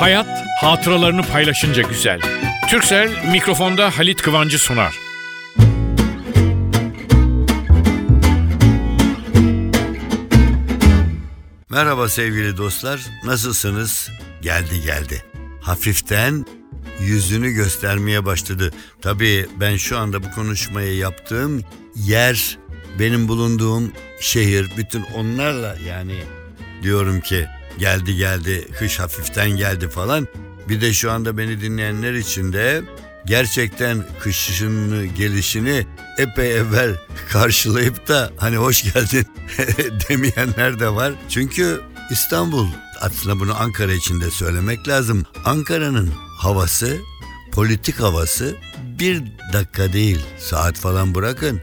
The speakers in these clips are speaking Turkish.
Hayat hatıralarını paylaşınca güzel. Türksel mikrofonda Halit Kıvancı sunar. Merhaba sevgili dostlar, nasılsınız? Geldi geldi. Hafiften yüzünü göstermeye başladı. Tabii ben şu anda bu konuşmayı yaptığım yer, benim bulunduğum şehir, bütün onlarla yani diyorum ki geldi geldi, kış hafiften geldi falan. Bir de şu anda beni dinleyenler için de gerçekten kışın gelişini epey evvel karşılayıp da hani hoş geldin demeyenler de var. Çünkü İstanbul aslında bunu Ankara için de söylemek lazım. Ankara'nın havası, politik havası bir dakika değil saat falan bırakın.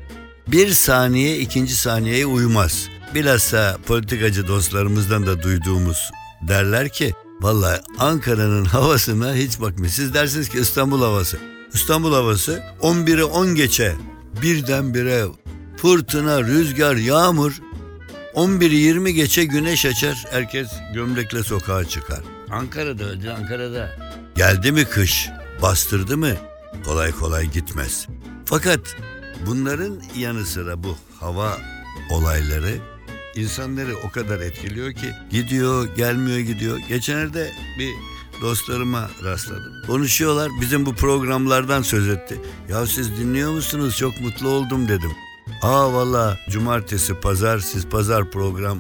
Bir saniye ikinci saniyeye uymaz. Bilhassa politikacı dostlarımızdan da duyduğumuz derler ki Vallahi Ankara'nın havasına hiç bakmayın. Siz dersiniz ki İstanbul havası. İstanbul havası 11'e 10 geçe birdenbire fırtına, rüzgar, yağmur 11'i 20 geçe güneş açar. Herkes gömlekle sokağa çıkar. Ankara'da öyle Ankara'da. Geldi mi kış, bastırdı mı kolay kolay gitmez. Fakat bunların yanı sıra bu hava olayları insanları o kadar etkiliyor ki gidiyor gelmiyor gidiyor. Geçenlerde bir dostlarıma rastladım. Konuşuyorlar bizim bu programlardan söz etti. Ya siz dinliyor musunuz çok mutlu oldum dedim. Aa valla cumartesi pazar siz pazar program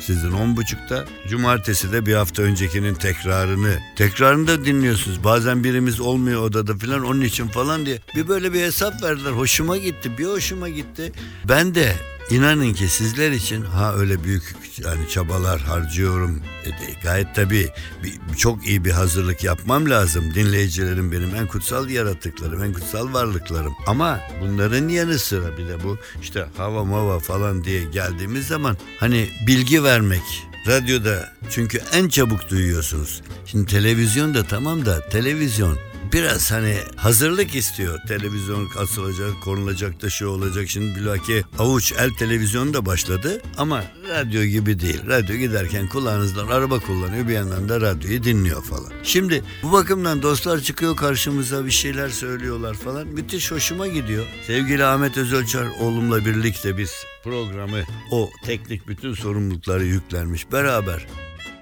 sizin on buçukta. Cumartesi de bir hafta öncekinin tekrarını. Tekrarını da dinliyorsunuz. Bazen birimiz olmuyor odada falan onun için falan diye. Bir böyle bir hesap verdiler. Hoşuma gitti. Bir hoşuma gitti. Ben de İnanın ki sizler için ha öyle büyük yani çabalar harcıyorum. E, gayet tabii bir, çok iyi bir hazırlık yapmam lazım. Dinleyicilerim benim en kutsal yaratıklarım, en kutsal varlıklarım. Ama bunların yanı sıra bir de bu işte hava mava falan diye geldiğimiz zaman hani bilgi vermek, radyoda çünkü en çabuk duyuyorsunuz. Şimdi televizyon da tamam da televizyon biraz hani hazırlık istiyor. Televizyon asılacak, konulacak da şey olacak. Şimdi bilaki avuç el televizyonu da başladı ama radyo gibi değil. Radyo giderken kulağınızdan araba kullanıyor bir yandan da radyoyu dinliyor falan. Şimdi bu bakımdan dostlar çıkıyor karşımıza bir şeyler söylüyorlar falan. Müthiş hoşuma gidiyor. Sevgili Ahmet Özölçer oğlumla birlikte biz programı o teknik bütün sorumlulukları yüklenmiş beraber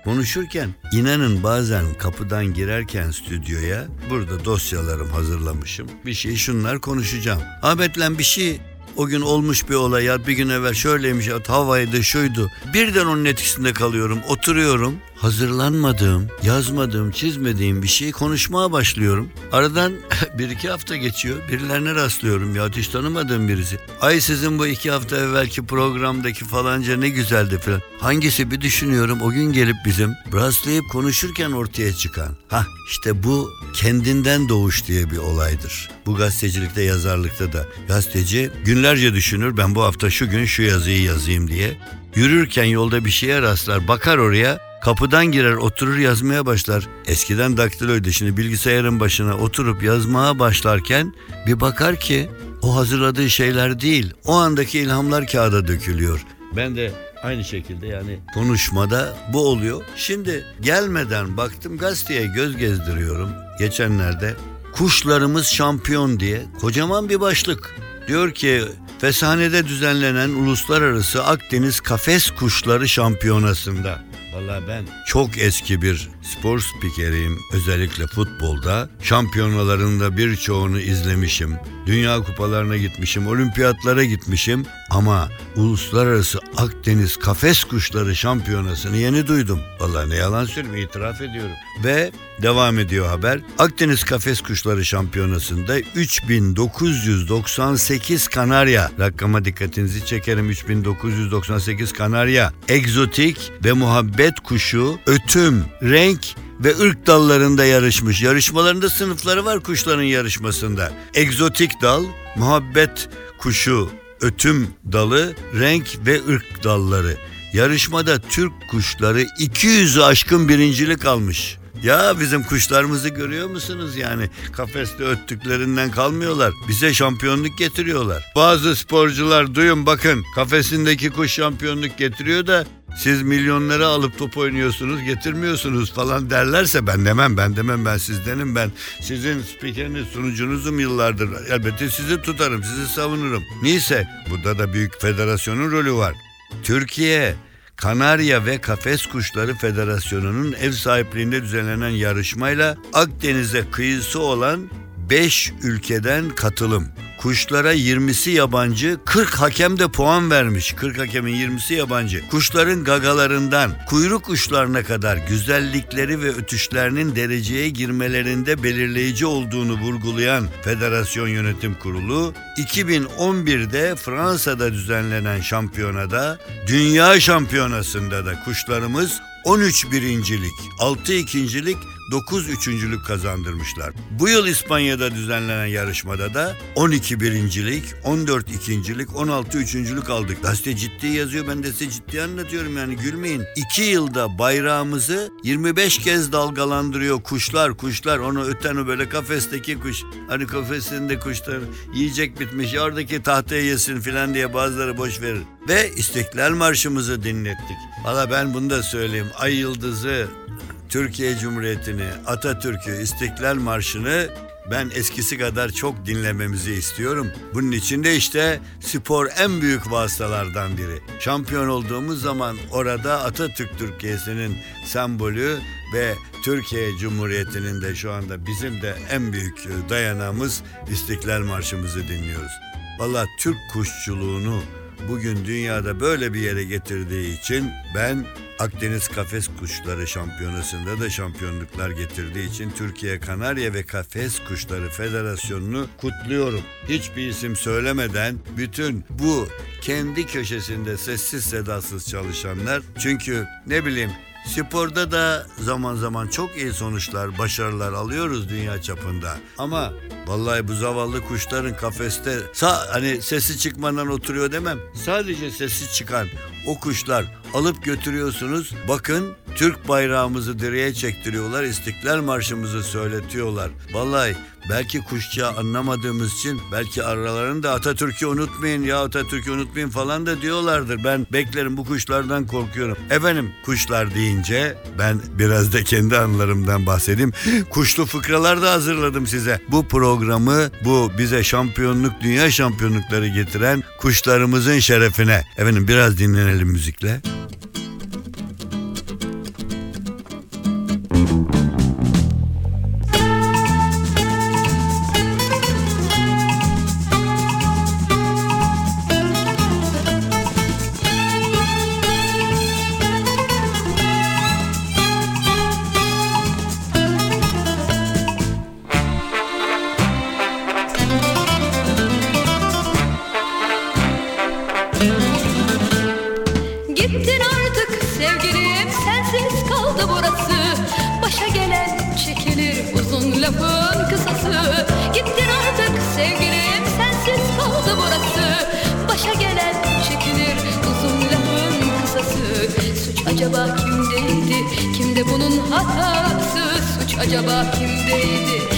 Konuşurken inanın bazen kapıdan girerken stüdyoya burada dosyalarım hazırlamışım. Bir şey şunlar konuşacağım. Ahmet'le bir şey o gün olmuş bir olay ya bir gün evvel şöyleymiş ya havaydı şuydu. Birden onun etkisinde kalıyorum oturuyorum hazırlanmadığım, yazmadığım, çizmediğim bir şey konuşmaya başlıyorum. Aradan bir iki hafta geçiyor. Birilerine rastlıyorum ya hiç tanımadığım birisi. Ay sizin bu iki hafta evvelki programdaki falanca ne güzeldi falan. Hangisi bir düşünüyorum o gün gelip bizim rastlayıp konuşurken ortaya çıkan. Ha işte bu kendinden doğuş diye bir olaydır. Bu gazetecilikte yazarlıkta da gazeteci günlerce düşünür ben bu hafta şu gün şu yazıyı yazayım diye. Yürürken yolda bir şeye rastlar bakar oraya Kapıdan girer oturur yazmaya başlar. Eskiden daktiloydu şimdi bilgisayarın başına oturup yazmaya başlarken bir bakar ki o hazırladığı şeyler değil. O andaki ilhamlar kağıda dökülüyor. Ben de aynı şekilde yani konuşmada bu oluyor. Şimdi gelmeden baktım gazeteye göz gezdiriyorum geçenlerde. Kuşlarımız şampiyon diye kocaman bir başlık. Diyor ki Fesane'de düzenlenen Uluslararası Akdeniz Kafes Kuşları Şampiyonası'nda Valla ben çok eski bir spor spikeriyim. Özellikle futbolda. Şampiyonalarında birçoğunu izlemişim. Dünya kupalarına gitmişim, olimpiyatlara gitmişim. Ama Uluslararası Akdeniz Kafes Kuşları Şampiyonası'nı yeni duydum. Valla ne yalan söyleyeyim itiraf ediyorum. Ve devam ediyor haber. Akdeniz Kafes Kuşları Şampiyonası'nda 3998 kanarya rakama dikkatinizi çekerim 3998 kanarya egzotik ve muhabbet kuşu ötüm renk ve ırk dallarında yarışmış. Yarışmalarında sınıfları var kuşların yarışmasında. Egzotik dal, muhabbet kuşu, ötüm dalı, renk ve ırk dalları. Yarışmada Türk kuşları 200'ü aşkın birincilik almış. Ya bizim kuşlarımızı görüyor musunuz yani? Kafeste öttüklerinden kalmıyorlar. Bize şampiyonluk getiriyorlar. Bazı sporcular duyun bakın kafesindeki kuş şampiyonluk getiriyor da siz milyonları alıp top oynuyorsunuz getirmiyorsunuz falan derlerse ben demem ben demem ben sizdenim ben sizin spikeriniz sunucunuzum yıllardır elbette sizi tutarım sizi savunurum. Neyse burada da büyük federasyonun rolü var. Türkiye Kanarya ve Kafes Kuşları Federasyonu'nun ev sahipliğinde düzenlenen yarışmayla Akdeniz'e kıyısı olan 5 ülkeden katılım. Kuşlara 20'si yabancı, 40 hakem de puan vermiş. 40 hakemin 20'si yabancı. Kuşların gagalarından kuyruk uçlarına kadar güzellikleri ve ötüşlerinin dereceye girmelerinde belirleyici olduğunu vurgulayan Federasyon Yönetim Kurulu, 2011'de Fransa'da düzenlenen şampiyonada, Dünya Şampiyonası'nda da kuşlarımız 13 birincilik, 6 ikincilik, 9 üçüncülük kazandırmışlar. Bu yıl İspanya'da düzenlenen yarışmada da 12 birincilik, 14 ikincilik, 16 üçüncülük aldık. Gazete ciddi yazıyor ben de size ciddi anlatıyorum yani gülmeyin. 2 yılda bayrağımızı 25 kez dalgalandırıyor kuşlar kuşlar onu öten o böyle kafesteki kuş. Hani kafesinde kuşlar yiyecek bitmiş oradaki tahtaya yesin filan diye bazıları boş verir. Ve İstiklal Marşımızı dinlettik. Valla ben bunu da söyleyeyim. Ay Yıldızı, Türkiye Cumhuriyeti'ni, Atatürk'ü, İstiklal Marşı'nı ben eskisi kadar çok dinlememizi istiyorum. Bunun için de işte spor en büyük vasıtalardan biri. Şampiyon olduğumuz zaman orada Atatürk Türkiye'sinin sembolü ve Türkiye Cumhuriyeti'nin de şu anda bizim de en büyük dayanağımız İstiklal Marşımızı dinliyoruz. Valla Türk kuşçuluğunu bugün dünyada böyle bir yere getirdiği için ben Akdeniz Kafes Kuşları Şampiyonası'nda da şampiyonluklar getirdiği için Türkiye Kanarya ve Kafes Kuşları Federasyonu'nu kutluyorum. Hiçbir isim söylemeden bütün bu kendi köşesinde sessiz sedasız çalışanlar çünkü ne bileyim Sporda da zaman zaman çok iyi sonuçlar, başarılar alıyoruz dünya çapında. Ama vallahi bu zavallı kuşların kafeste sa hani sesi çıkmadan oturuyor demem. Sadece sesi çıkan o kuşlar alıp götürüyorsunuz. Bakın Türk bayrağımızı direğe çektiriyorlar. İstiklal Marşımızı söyletiyorlar. Vallahi belki kuşça anlamadığımız için belki aralarında Atatürk'ü unutmayın ya Atatürk'ü unutmayın falan da diyorlardır. Ben beklerim bu kuşlardan korkuyorum. Efendim kuşlar deyince ben biraz da kendi anılarımdan bahsedeyim. Kuşlu fıkralar da hazırladım size. Bu programı bu bize şampiyonluk dünya şampiyonlukları getiren kuşlarımızın şerefine. Efendim biraz dinlenelim müzikle. Acaba kimdeydi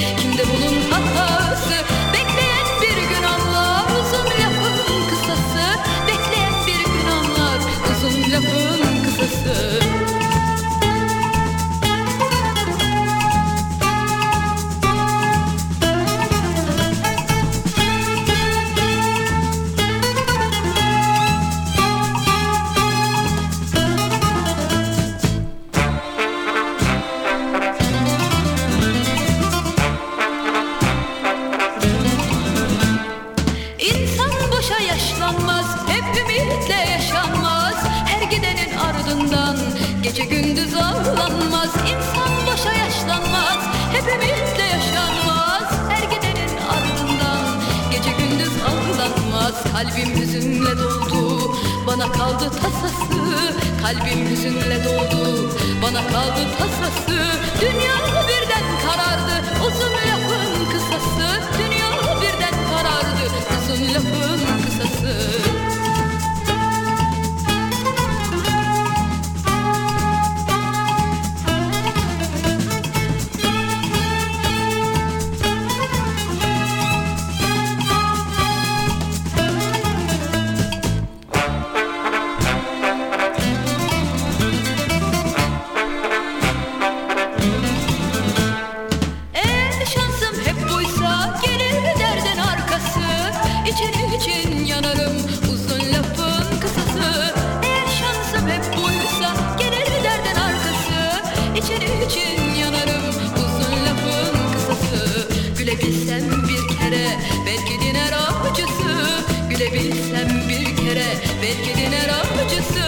Belki diner avcısı.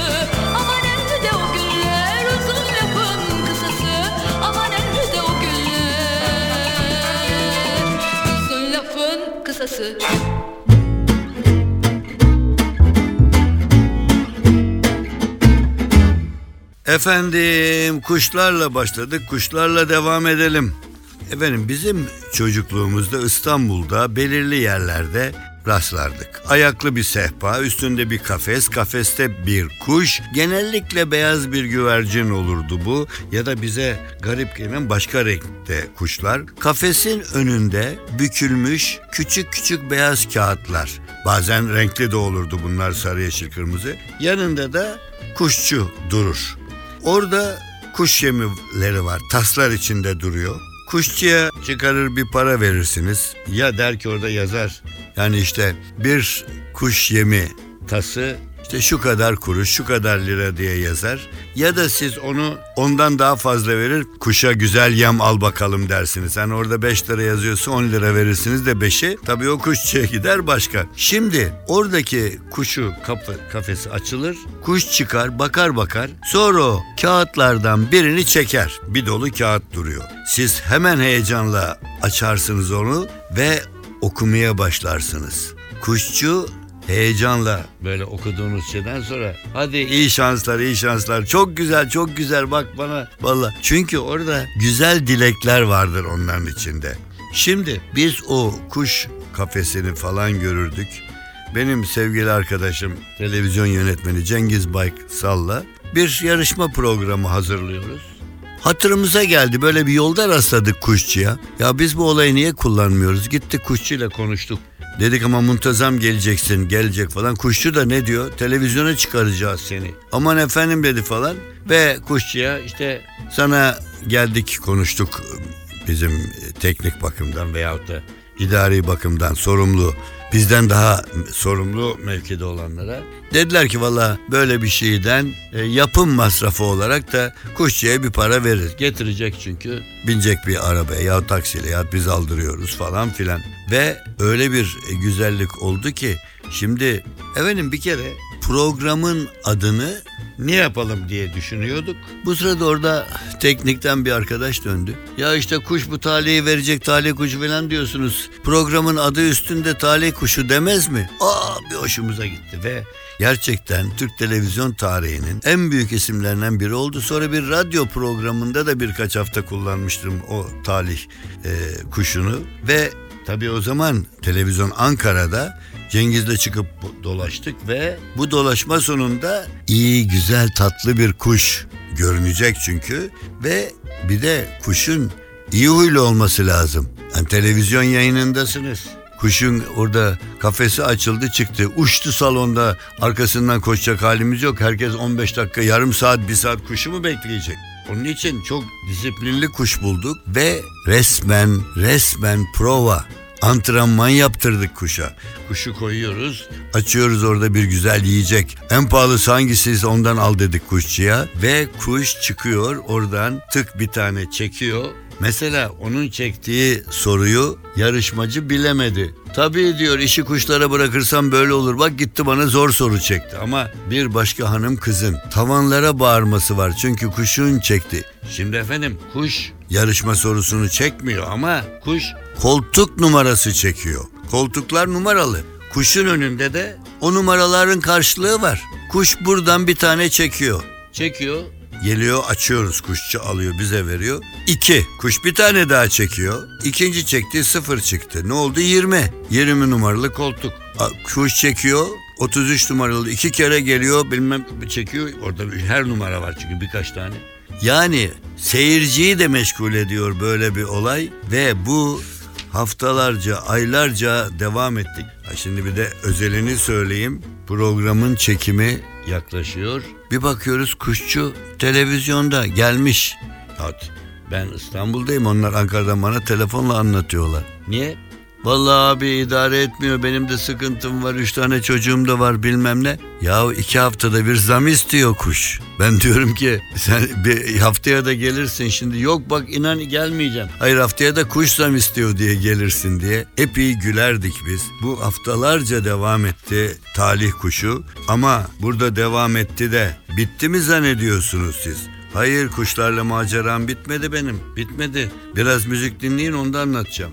Aman de o günler Uzun lafın kısası. Aman ömrü de o günler Uzun lafın kısası. Efendim kuşlarla başladık. Kuşlarla devam edelim. Efendim bizim çocukluğumuzda İstanbul'da belirli yerlerde rastlardık. Ayaklı bir sehpa, üstünde bir kafes, kafeste bir kuş. Genellikle beyaz bir güvercin olurdu bu ya da bize garip gelen başka renkte kuşlar. Kafesin önünde bükülmüş küçük küçük beyaz kağıtlar. Bazen renkli de olurdu bunlar sarı yeşil kırmızı. Yanında da kuşçu durur. Orada kuş yemleri var. Taslar içinde duruyor. Kuşçuya çıkarır bir para verirsiniz. Ya der ki orada yazar. Yani işte bir kuş yemi tası işte şu kadar kuruş, şu kadar lira diye yazar. Ya da siz onu ondan daha fazla verir, kuşa güzel yem al bakalım dersiniz. Hani orada 5 lira yazıyorsa 10 lira verirsiniz de 5'i. Tabii o kuşçuya gider başka. Şimdi oradaki kuşu kapı, kafesi açılır, kuş çıkar, bakar bakar. Sonra o kağıtlardan birini çeker. Bir dolu kağıt duruyor. Siz hemen heyecanla açarsınız onu ve okumaya başlarsınız. Kuşçu heyecanla böyle okuduğunuz şeyden sonra hadi iyi şanslar iyi şanslar çok güzel çok güzel bak bana valla çünkü orada güzel dilekler vardır onların içinde. Şimdi biz o kuş kafesini falan görürdük. Benim sevgili arkadaşım televizyon yönetmeni Cengiz Baysal'la bir yarışma programı hazırlıyoruz. Hatırımıza geldi böyle bir yolda rastladık kuşçuya. Ya biz bu olayı niye kullanmıyoruz? Gittik kuşçuyla konuştuk. Dedik ama muntazam geleceksin, gelecek falan. Kuşçu da ne diyor? Televizyona çıkaracağız seni. Aman efendim dedi falan. Ve kuşçuya işte sana geldik konuştuk bizim teknik bakımdan veyahut da idari bakımdan sorumlu bizden daha sorumlu mevkide olanlara dediler ki valla böyle bir şeyden e, yapım masrafı olarak da kuşçuya bir para veririz. Getirecek çünkü binecek bir arabaya ya taksiyle ya biz aldırıyoruz falan filan. Ve öyle bir güzellik oldu ki şimdi efendim bir kere programın adını ne yapalım diye düşünüyorduk. Bu sırada orada teknikten bir arkadaş döndü. Ya işte kuş bu talihi verecek talih kuşu falan diyorsunuz. Programın adı üstünde talih kuşu demez mi? Aa bir hoşumuza gitti ve gerçekten Türk televizyon tarihinin en büyük isimlerinden biri oldu. Sonra bir radyo programında da birkaç hafta kullanmıştım o talih e, kuşunu ve tabii o zaman televizyon Ankara'da Cengiz'le çıkıp dolaştık ve bu dolaşma sonunda iyi, güzel, tatlı bir kuş görünecek çünkü ve bir de kuşun iyi huylu olması lazım. Yani televizyon yayınındasınız. Kuşun orada kafesi açıldı çıktı. Uçtu salonda arkasından koşacak halimiz yok. Herkes 15 dakika, yarım saat, bir saat kuşu mu bekleyecek? Onun için çok disiplinli kuş bulduk ve resmen resmen prova antrenman yaptırdık kuşa. Kuşu koyuyoruz, açıyoruz orada bir güzel yiyecek. En pahalısı hangisiyse ondan al dedik kuşçuya ve kuş çıkıyor oradan tık bir tane çekiyor. Mesela onun çektiği soruyu yarışmacı bilemedi. Tabii diyor işi kuşlara bırakırsam böyle olur. Bak gitti bana zor soru çekti. Ama bir başka hanım kızın tavanlara bağırması var. Çünkü kuşun çekti. Şimdi efendim kuş yarışma sorusunu çekmiyor ama kuş koltuk numarası çekiyor. Koltuklar numaralı. Kuşun önünde de o numaraların karşılığı var. Kuş buradan bir tane çekiyor. Çekiyor. Geliyor açıyoruz kuşçu alıyor bize veriyor. İki. Kuş bir tane daha çekiyor. İkinci çekti sıfır çıktı. Ne oldu? 20. 20 numaralı koltuk. Kuş çekiyor. 33 numaralı iki kere geliyor bilmem çekiyor. Orada her numara var çünkü birkaç tane. Yani seyirciyi de meşgul ediyor böyle bir olay ve bu haftalarca, aylarca devam ettik. Ha şimdi bir de özelini söyleyeyim. Programın çekimi yaklaşıyor. Bir bakıyoruz kuşçu televizyonda gelmiş. At. Ben İstanbul'dayım. Onlar Ankara'dan bana telefonla anlatıyorlar. Niye? Vallahi abi idare etmiyor. Benim de sıkıntım var. Üç tane çocuğum da var bilmem ne. Ya iki haftada bir zam istiyor kuş. Ben diyorum ki sen bir haftaya da gelirsin şimdi. Yok bak inan gelmeyeceğim. Hayır haftaya da kuş zam istiyor diye gelirsin diye. Epey gülerdik biz. Bu haftalarca devam etti talih kuşu. Ama burada devam etti de bitti mi zannediyorsunuz siz? Hayır kuşlarla maceram bitmedi benim. Bitmedi. Biraz müzik dinleyin onu da anlatacağım.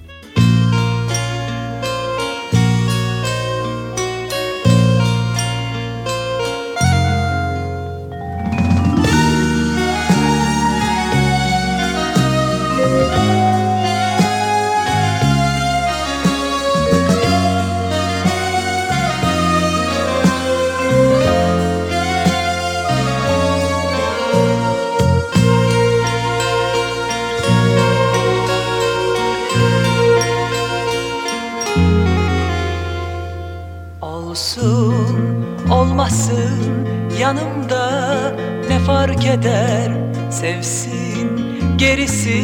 Olmasın. Yanımda ne fark eder? Sevsin gerisi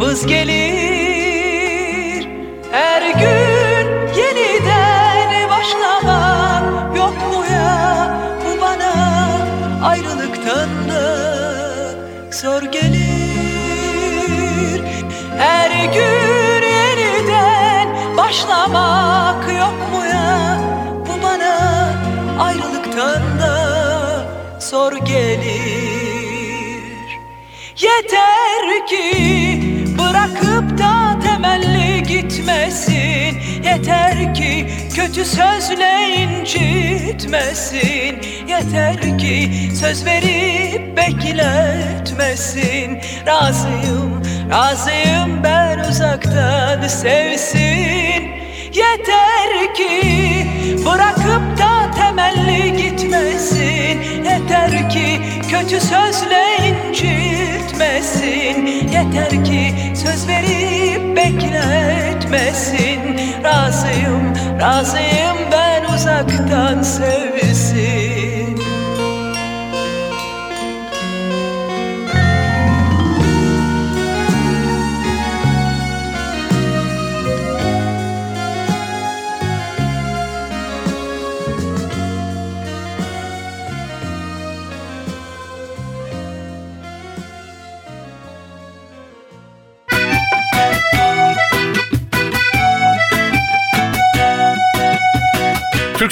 vız gelir. Her gün yeniden başlamak yok mu ya? Bu bana ayrılıktan da zor gelir. Her gün yeniden başlamak Yeter ki bırakıp da temelli gitmesin. Yeter ki kötü sözle incitmesin. Yeter ki söz verip bekletmesin. Razıyım, razıyım ben uzaktan sevsin. Yeter ki bırakıp da temelli gitmesin. Yeter ki kötü sözle incitmesin Yeter ki söz verip bekletmesin. Razıyım, razıyım ben uzaktan sevsin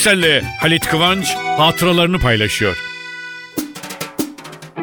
Türkcell'le Halit Kıvanç hatıralarını paylaşıyor.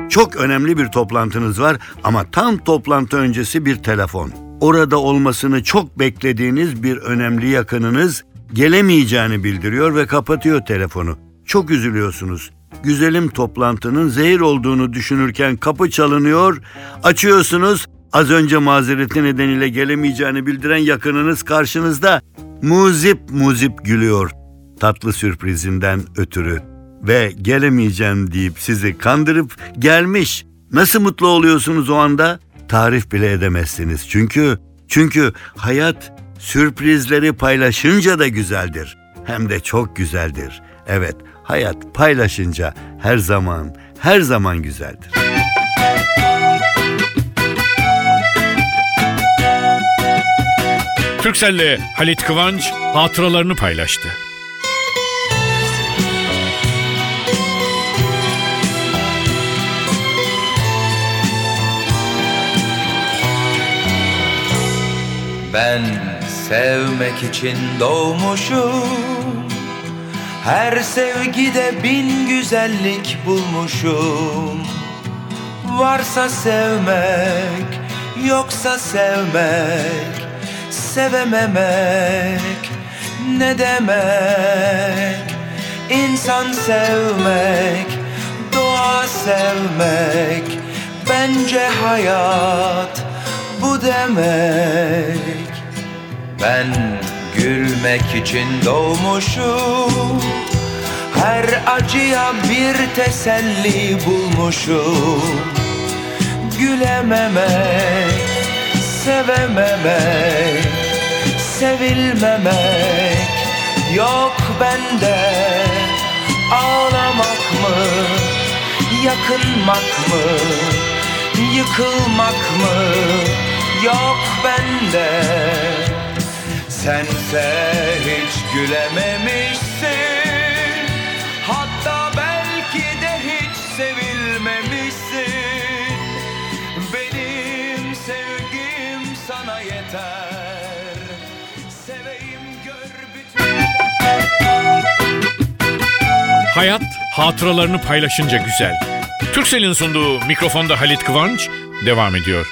Çok önemli bir toplantınız var ama tam toplantı öncesi bir telefon. Orada olmasını çok beklediğiniz bir önemli yakınınız gelemeyeceğini bildiriyor ve kapatıyor telefonu. Çok üzülüyorsunuz. Güzelim toplantının zehir olduğunu düşünürken kapı çalınıyor, açıyorsunuz. Az önce mazereti nedeniyle gelemeyeceğini bildiren yakınınız karşınızda muzip muzip gülüyor tatlı sürprizinden ötürü ve gelemeyeceğim deyip sizi kandırıp gelmiş. Nasıl mutlu oluyorsunuz o anda? Tarif bile edemezsiniz. Çünkü çünkü hayat sürprizleri paylaşınca da güzeldir. Hem de çok güzeldir. Evet, hayat paylaşınca her zaman her zaman güzeldir. Türkcell'le Halit Kıvanç hatıralarını paylaştı. Ben sevmek için doğmuşum. Her sevgide bin güzellik bulmuşum. Varsa sevmek, yoksa sevmek Sevememek ne demek? İnsan sevmek, doğa sevmek Bence hayat bu demek? Ben gülmek için doğmuşum. Her acıya bir teselli bulmuşum. Gülememek, sevememek, sevilmemek Yok bende. Ağlamak mı, yakınmak mı Yıkılmak mı yok bende Sense hiç gülememişsin Hatta belki de hiç sevilmemişsin Benim sevgim sana yeter Seveyim gör bütün Hayat hatıralarını paylaşınca güzel. Türkcell'in sunduğu mikrofonda Halit Kıvanç devam ediyor.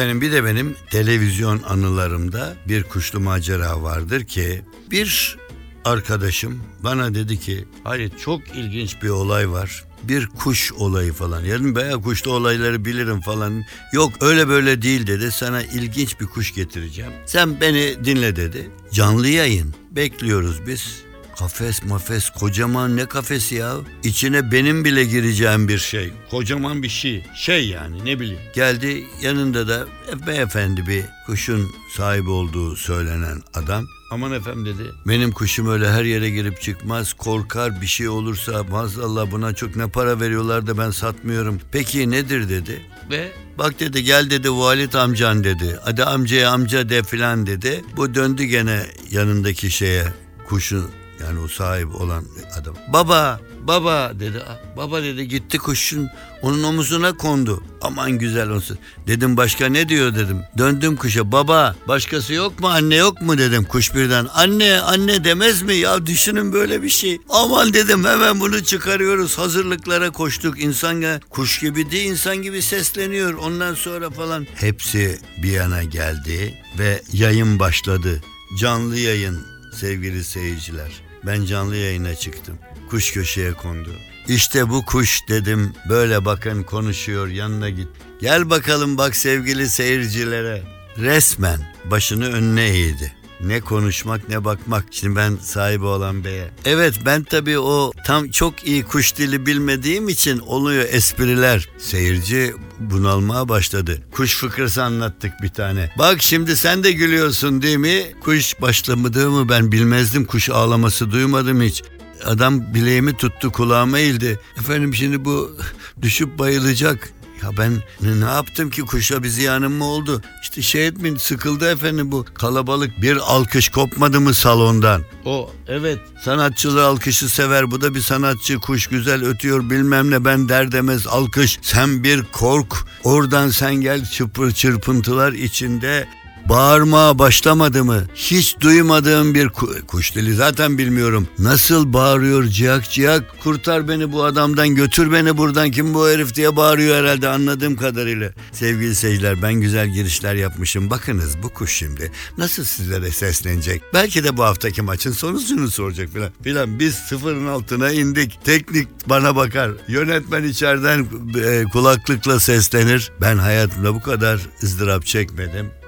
Efendim bir de benim televizyon anılarımda bir kuşlu macera vardır ki bir arkadaşım bana dedi ki Halit çok ilginç bir olay var. Bir kuş olayı falan. Yani ben kuşlu olayları bilirim falan. Yok öyle böyle değil dedi. Sana ilginç bir kuş getireceğim. Sen beni dinle dedi. Canlı yayın. Bekliyoruz biz. Kafes mafes kocaman ne kafesi ya? İçine benim bile gireceğim bir şey. Kocaman bir şey. Şey yani ne bileyim. Geldi yanında da beyefendi bir kuşun sahibi olduğu söylenen adam. Aman efendim dedi. Benim kuşum öyle her yere girip çıkmaz. Korkar bir şey olursa maazallah buna çok ne para veriyorlar da ben satmıyorum. Peki nedir dedi. Ve bak dedi gel dedi Valit amcan dedi. Hadi amcaya amca de filan dedi. Bu döndü gene yanındaki şeye kuşun yani o sahip olan adam. Baba, baba dedi. Baba dedi gitti kuşun onun omuzuna kondu. Aman güzel olsun. Dedim başka ne diyor dedim. Döndüm kuşa. Baba başkası yok mu anne yok mu dedim. Kuş birden anne anne demez mi ya düşünün böyle bir şey. Aman dedim hemen bunu çıkarıyoruz. Hazırlıklara koştuk. İnsan kuş gibi değil insan gibi sesleniyor. Ondan sonra falan. Hepsi bir yana geldi ve yayın başladı. Canlı yayın sevgili seyirciler. Ben canlı yayına çıktım. Kuş köşeye kondu. İşte bu kuş dedim. Böyle bakın konuşuyor yanına git. Gel bakalım bak sevgili seyircilere. Resmen başını önüne eğdi. Ne konuşmak ne bakmak. Şimdi ben sahibi olan beye. Evet ben tabii o tam çok iyi kuş dili bilmediğim için oluyor espriler. Seyirci bunalmaya başladı. Kuş fıkrası anlattık bir tane. Bak şimdi sen de gülüyorsun değil mi? Kuş başlamadığımı ben bilmezdim. Kuş ağlaması duymadım hiç. Adam bileğimi tuttu kulağıma eğildi. Efendim şimdi bu düşüp bayılacak. Ya ben ne, ne yaptım ki kuşa bir ziyanım mı oldu? İşte şey etmeyin sıkıldı efendim bu kalabalık bir alkış kopmadı mı salondan? O evet sanatçılar alkışı sever bu da bir sanatçı kuş güzel ötüyor bilmem ne ben der demez alkış. Sen bir kork oradan sen gel çıpır çırpıntılar içinde Bağırmaya başlamadı mı? Hiç duymadığım bir ku- kuş dili zaten bilmiyorum. Nasıl bağırıyor ciyak ciyak kurtar beni bu adamdan götür beni buradan kim bu herif diye bağırıyor herhalde anladığım kadarıyla. Sevgili seyirciler ben güzel girişler yapmışım. Bakınız bu kuş şimdi nasıl sizlere seslenecek? Belki de bu haftaki maçın sonucunu soracak filan. Filan biz sıfırın altına indik. Teknik bana bakar. Yönetmen içeriden e, kulaklıkla seslenir. Ben hayatımda bu kadar ızdırap çekmedim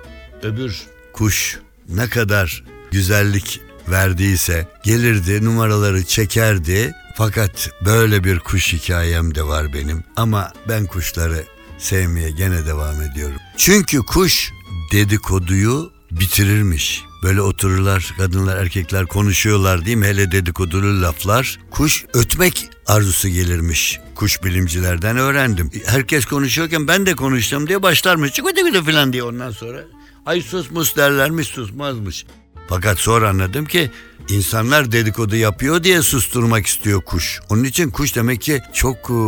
öbür kuş ne kadar güzellik verdiyse gelirdi numaraları çekerdi. Fakat böyle bir kuş hikayem de var benim. Ama ben kuşları sevmeye gene devam ediyorum. Çünkü kuş dedikoduyu bitirirmiş. Böyle otururlar kadınlar erkekler konuşuyorlar değil mi? Hele dedikodulu laflar. Kuş ötmek arzusu gelirmiş. Kuş bilimcilerden öğrendim. Herkes konuşuyorken ben de konuştum diye başlarmış. Çıkı tıkı falan diye ondan sonra. Ay susmuş derlermiş susmazmış. Fakat sonra anladım ki insanlar dedikodu yapıyor diye susturmak istiyor kuş. Onun için kuş demek ki çok e,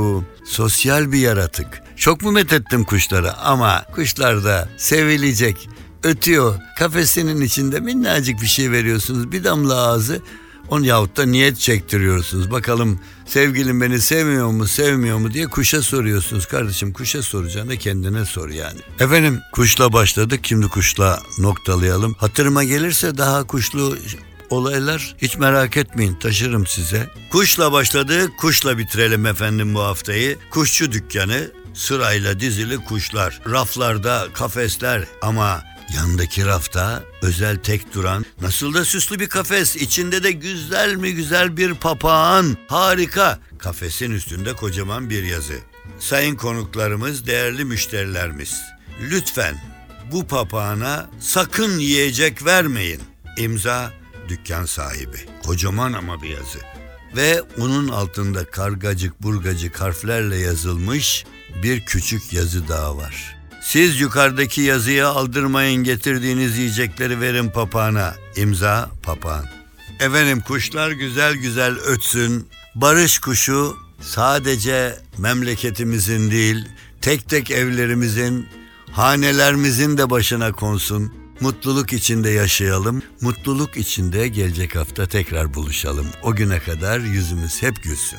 sosyal bir yaratık. Çok mu methettim kuşları ama kuşlar da sevilecek. Ötüyor. Kafesinin içinde minnacık bir şey veriyorsunuz. Bir damla ağzı on yahut da niyet çektiriyorsunuz. Bakalım sevgilim beni sevmiyor mu sevmiyor mu diye kuşa soruyorsunuz. Kardeşim kuşa soracağına kendine sor yani. Efendim kuşla başladık şimdi kuşla noktalayalım. Hatırıma gelirse daha kuşlu olaylar hiç merak etmeyin taşırım size. Kuşla başladık kuşla bitirelim efendim bu haftayı. Kuşçu dükkanı sırayla dizili kuşlar. Raflarda kafesler ama Yandaki rafta özel tek duran nasıl da süslü bir kafes içinde de güzel mi güzel bir papağan harika kafesin üstünde kocaman bir yazı. Sayın konuklarımız değerli müşterilerimiz lütfen bu papağana sakın yiyecek vermeyin. İmza dükkan sahibi kocaman ama bir yazı ve onun altında kargacık burgacık harflerle yazılmış bir küçük yazı daha var. Siz yukarıdaki yazıyı aldırmayın getirdiğiniz yiyecekleri verin papağana. İmza papağan. Efendim kuşlar güzel güzel ötsün. Barış kuşu sadece memleketimizin değil tek tek evlerimizin, hanelerimizin de başına konsun. Mutluluk içinde yaşayalım. Mutluluk içinde gelecek hafta tekrar buluşalım. O güne kadar yüzümüz hep gülsün.